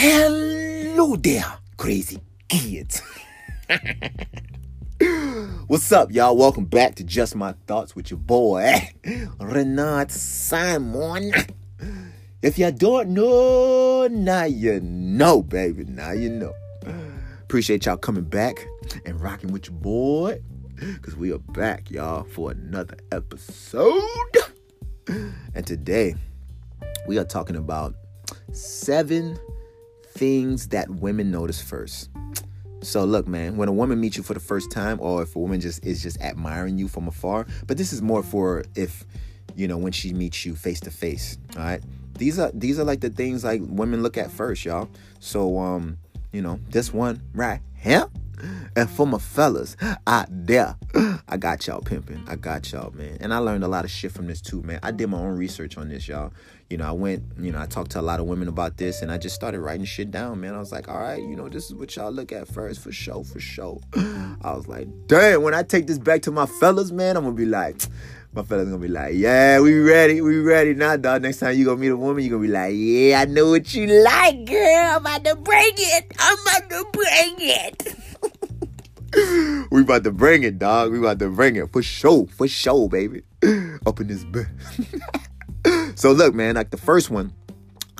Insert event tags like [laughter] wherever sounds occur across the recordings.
Hello there, crazy kids. What's up, y'all? Welcome back to Just My Thoughts with your boy, [laughs] Renard Simon. If you don't know, now you know, baby. Now you know. Appreciate y'all coming back and rocking with your boy. Because we are back, y'all, for another episode. And today, we are talking about seven things that women notice first. So look, man, when a woman meets you for the first time, or if a woman just is just admiring you from afar, but this is more for if you know when she meets you face to face. All right, these are these are like the things like women look at first, y'all. So um, you know, this one right here. And for my fellas out there, I got y'all pimping. I got y'all, man. And I learned a lot of shit from this too, man. I did my own research on this, y'all. You know, I went, you know, I talked to a lot of women about this and I just started writing shit down, man. I was like, all right, you know, this is what y'all look at first for sure, for sure. I was like, damn, when I take this back to my fellas, man, I'm gonna be like, [tsk] my fella's gonna be like, yeah, we ready, we ready. Now, dog, next time you gonna meet a woman, you gonna be like, yeah, I know what you like, girl. I'm about to bring it. I'm about to bring it. About to bring it, dog. We about to bring it for sure, for sure, baby. [laughs] Up in this bed. [laughs] so look, man, like the first one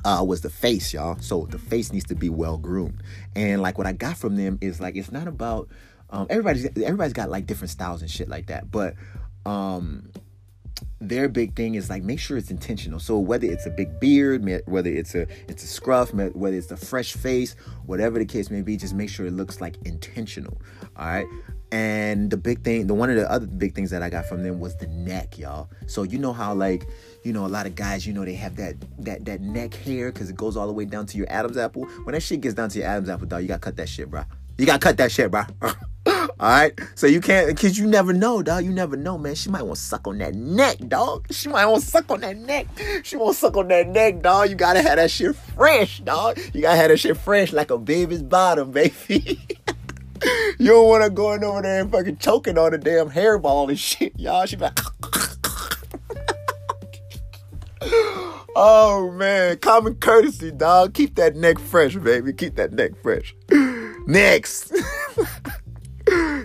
uh, was the face, y'all. So the face needs to be well groomed. And like what I got from them is like it's not about um, everybody's everybody's got like different styles and shit like that, but um their big thing is like make sure it's intentional. So whether it's a big beard, whether it's a it's a scruff, whether it's a fresh face, whatever the case may be, just make sure it looks like intentional. All right. And the big thing, the one of the other big things that I got from them was the neck, y'all. So you know how like, you know, a lot of guys, you know, they have that that that neck hair because it goes all the way down to your Adam's apple. When that shit gets down to your Adam's apple, dog, you gotta cut that shit, bro. You gotta cut that shit, bro. [laughs] All right. So you can't, cause you never know, dog. You never know, man. She might want to suck on that neck, dog. She might want to suck on that neck. She want to suck on that neck, dog. You gotta have that shit fresh, dog. You gotta have that shit fresh like a baby's bottom, [laughs] baby. you don't want to go in over there and fucking choking on a damn hairball and shit, [laughs] y'all. She like, [laughs] oh man, common courtesy, dog. Keep that neck fresh, baby. Keep that neck fresh. Next.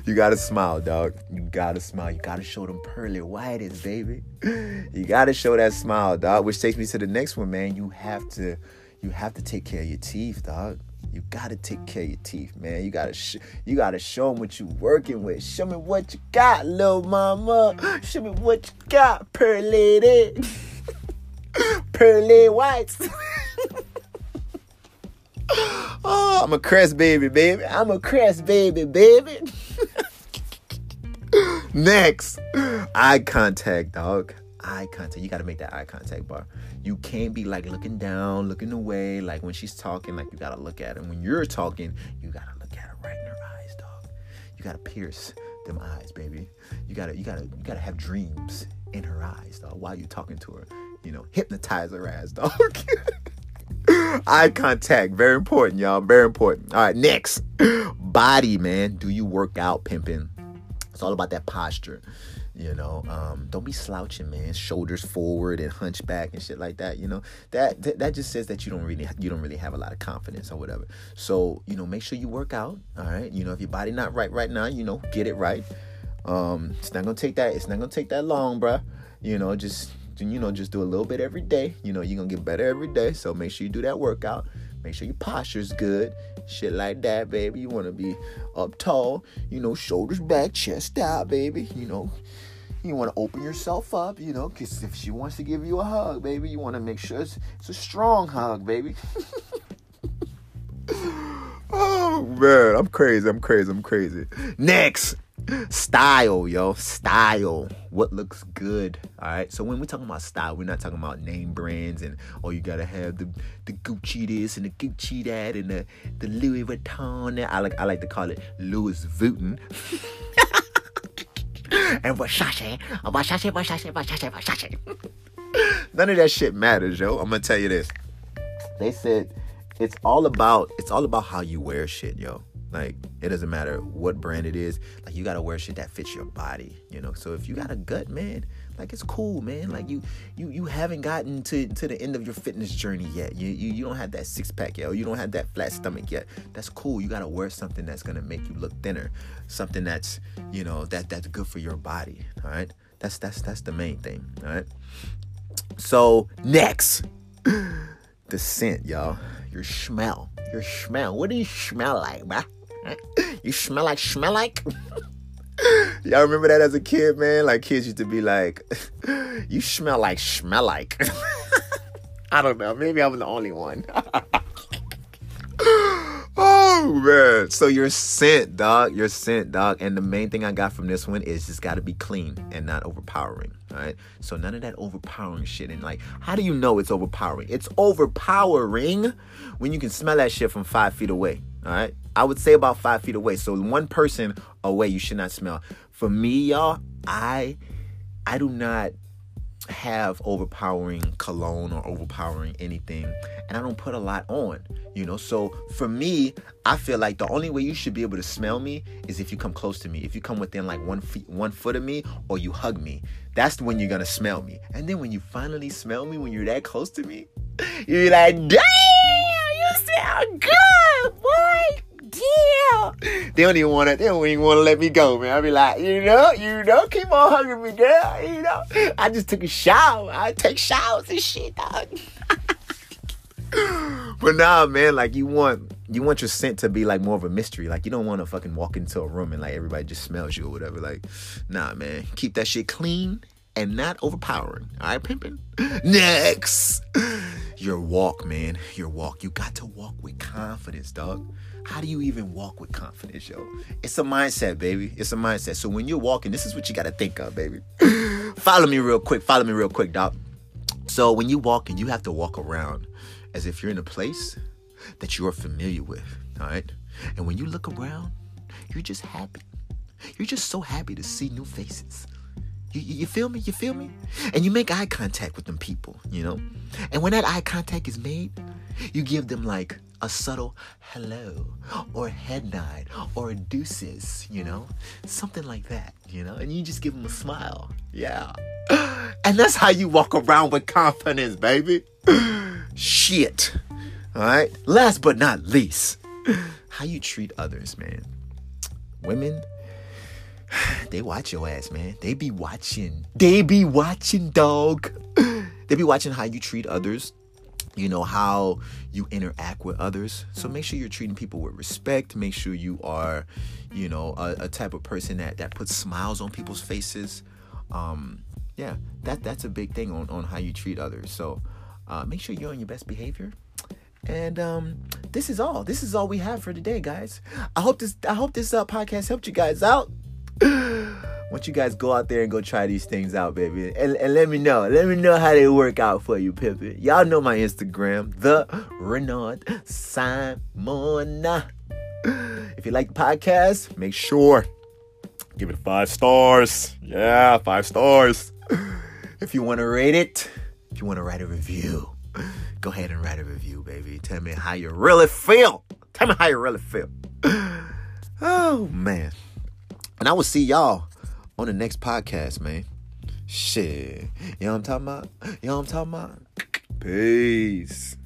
You gotta smile, dog. You gotta smile. You gotta show them pearly whitest, baby. You gotta show that smile, dog. Which takes me to the next one, man. You have to, you have to take care of your teeth, dog. You gotta take care of your teeth, man. You gotta, sh- you gotta show them what you working with. Show me what you got, little mama. Show me what you got, pearly, [laughs] pearly whites. [laughs] oh, I'm a crest baby, baby. I'm a crest baby, baby. Next, eye contact, dog. Eye contact. You gotta make that eye contact bar. You can't be like looking down, looking away. Like when she's talking, like you gotta look at her. When you're talking, you gotta look at her right in her eyes, dog. You gotta pierce them eyes, baby. You gotta, you gotta, you gotta have dreams in her eyes, dog, while you're talking to her. You know, hypnotize her ass, [laughs] dog. Eye contact, very important, y'all. Very important. All right, next. Body, man. Do you work out pimping? It's all about that posture. You know, um, don't be slouching, man. Shoulders forward and hunchback and shit like that. You know, that, that just says that you don't really you don't really have a lot of confidence or whatever. So you know, make sure you work out. All right. You know, if your body not right right now, you know, get it right. Um, it's not gonna take that. It's not gonna take that long, bruh. You know, just you know, just do a little bit every day. You know, you're gonna get better every day. So make sure you do that workout. Make sure your posture's good. Shit like that, baby. You wanna be up tall, you know, shoulders back, chest out, baby. You know, you wanna open yourself up, you know, because if she wants to give you a hug, baby, you wanna make sure it's, it's a strong hug, baby. [laughs] oh man, I'm crazy, I'm crazy, I'm crazy. Next, style, yo, style. What looks good? All right. So when we're talking about style, we're not talking about name brands and oh, you gotta have the the Gucci this and the Gucci that and the the Louis Vuitton. I like I like to call it Louis Vuitton. and Versace, Versace, Versace, Versace, Versace. None of that shit matters, yo. I'm gonna tell you this. They said it's all about it's all about how you wear shit, yo. Like it doesn't matter what brand it is. Like you gotta wear shit that fits your body, you know. So if you got a gut, man, Like it's cool, man. Like you you you haven't gotten to to the end of your fitness journey yet. You you, you don't have that six pack yet, or you don't have that flat stomach yet. That's cool. You gotta wear something that's gonna make you look thinner, something that's you know that that's good for your body. All right. That's that's that's the main thing. All right. So next, [gasps] the scent, y'all. Your smell. Your smell. What do you smell like, bruh? [laughs] You smell like smell like? [laughs] Y'all remember that as a kid, man? Like kids used to be like, [laughs] "You smell like smell like." I don't know. Maybe I'm the only one. oh man! So your scent, dog. Your scent, dog. And the main thing I got from this one is just got to be clean and not overpowering. All right. So none of that overpowering shit. And like, how do you know it's overpowering? It's overpowering when you can smell that shit from five feet away. All right. I would say about five feet away. So one person away, you should not smell. For me, y'all, I I do not have overpowering cologne or overpowering anything and i don't put a lot on you know so for me i feel like the only way you should be able to smell me is if you come close to me if you come within like one feet one foot of me or you hug me that's when you're gonna smell me and then when you finally smell me when you're that close to me [laughs] you're like damn you smell good They don't even want to. They don't even want to let me go, man. I be like, you know, you know, keep on hugging me, girl. You know, I just took a shower. I take showers and shit, dog. [laughs] but nah, man, like you want you want your scent to be like more of a mystery. Like you don't want to fucking walk into a room and like everybody just smells you or whatever. Like, nah, man, keep that shit clean and not overpowering. All right, pimping. [laughs] Next, your walk, man. Your walk. You got to walk with confidence, dog. How do you even walk with confidence, yo? It's a mindset, baby. It's a mindset. So when you're walking, this is what you got to think of, baby. [laughs] Follow me real quick. Follow me real quick, dog. So when you walking, you have to walk around as if you're in a place that you are familiar with, all right? And when you look around, you're just happy. You're just so happy to see new faces. You, you feel me? You feel me? And you make eye contact with them people, you know? And when that eye contact is made, you give them like a subtle hello or head nod or a deuces, you know? Something like that, you know? And you just give them a smile. Yeah. [gasps] And that's how you walk around with confidence, baby. [gasps] Shit. All right? Last but not least, how you treat others, man. Women, [sighs] they watch your ass, man. They be watching. They be watching, dog. [sighs] They be watching how you treat others. You know how you interact with others. So make sure you're treating people with respect. Make sure you are you know a, a type of person that that puts smiles on people's faces. Um yeah that that's a big thing on on how you treat others. So uh, make sure you're on your best behavior. And um this is all. This is all we have for today guys. I hope this i hope this uh, podcast helped you guys out want you guys go out there and go try these things out, baby. And, and let me know. Let me know how they work out for you, Pippin. Y'all know my Instagram, the Renard Simon. If you like the podcast, make sure give it five stars. Yeah, five stars. If you want to rate it, if you want to write a review, go ahead and write a review, baby. Tell me how you really feel. Tell me how you really feel. Oh man. And I will see y'all on the next podcast, man. Shit. You know what I'm talking about? You know what I'm talking about? Peace.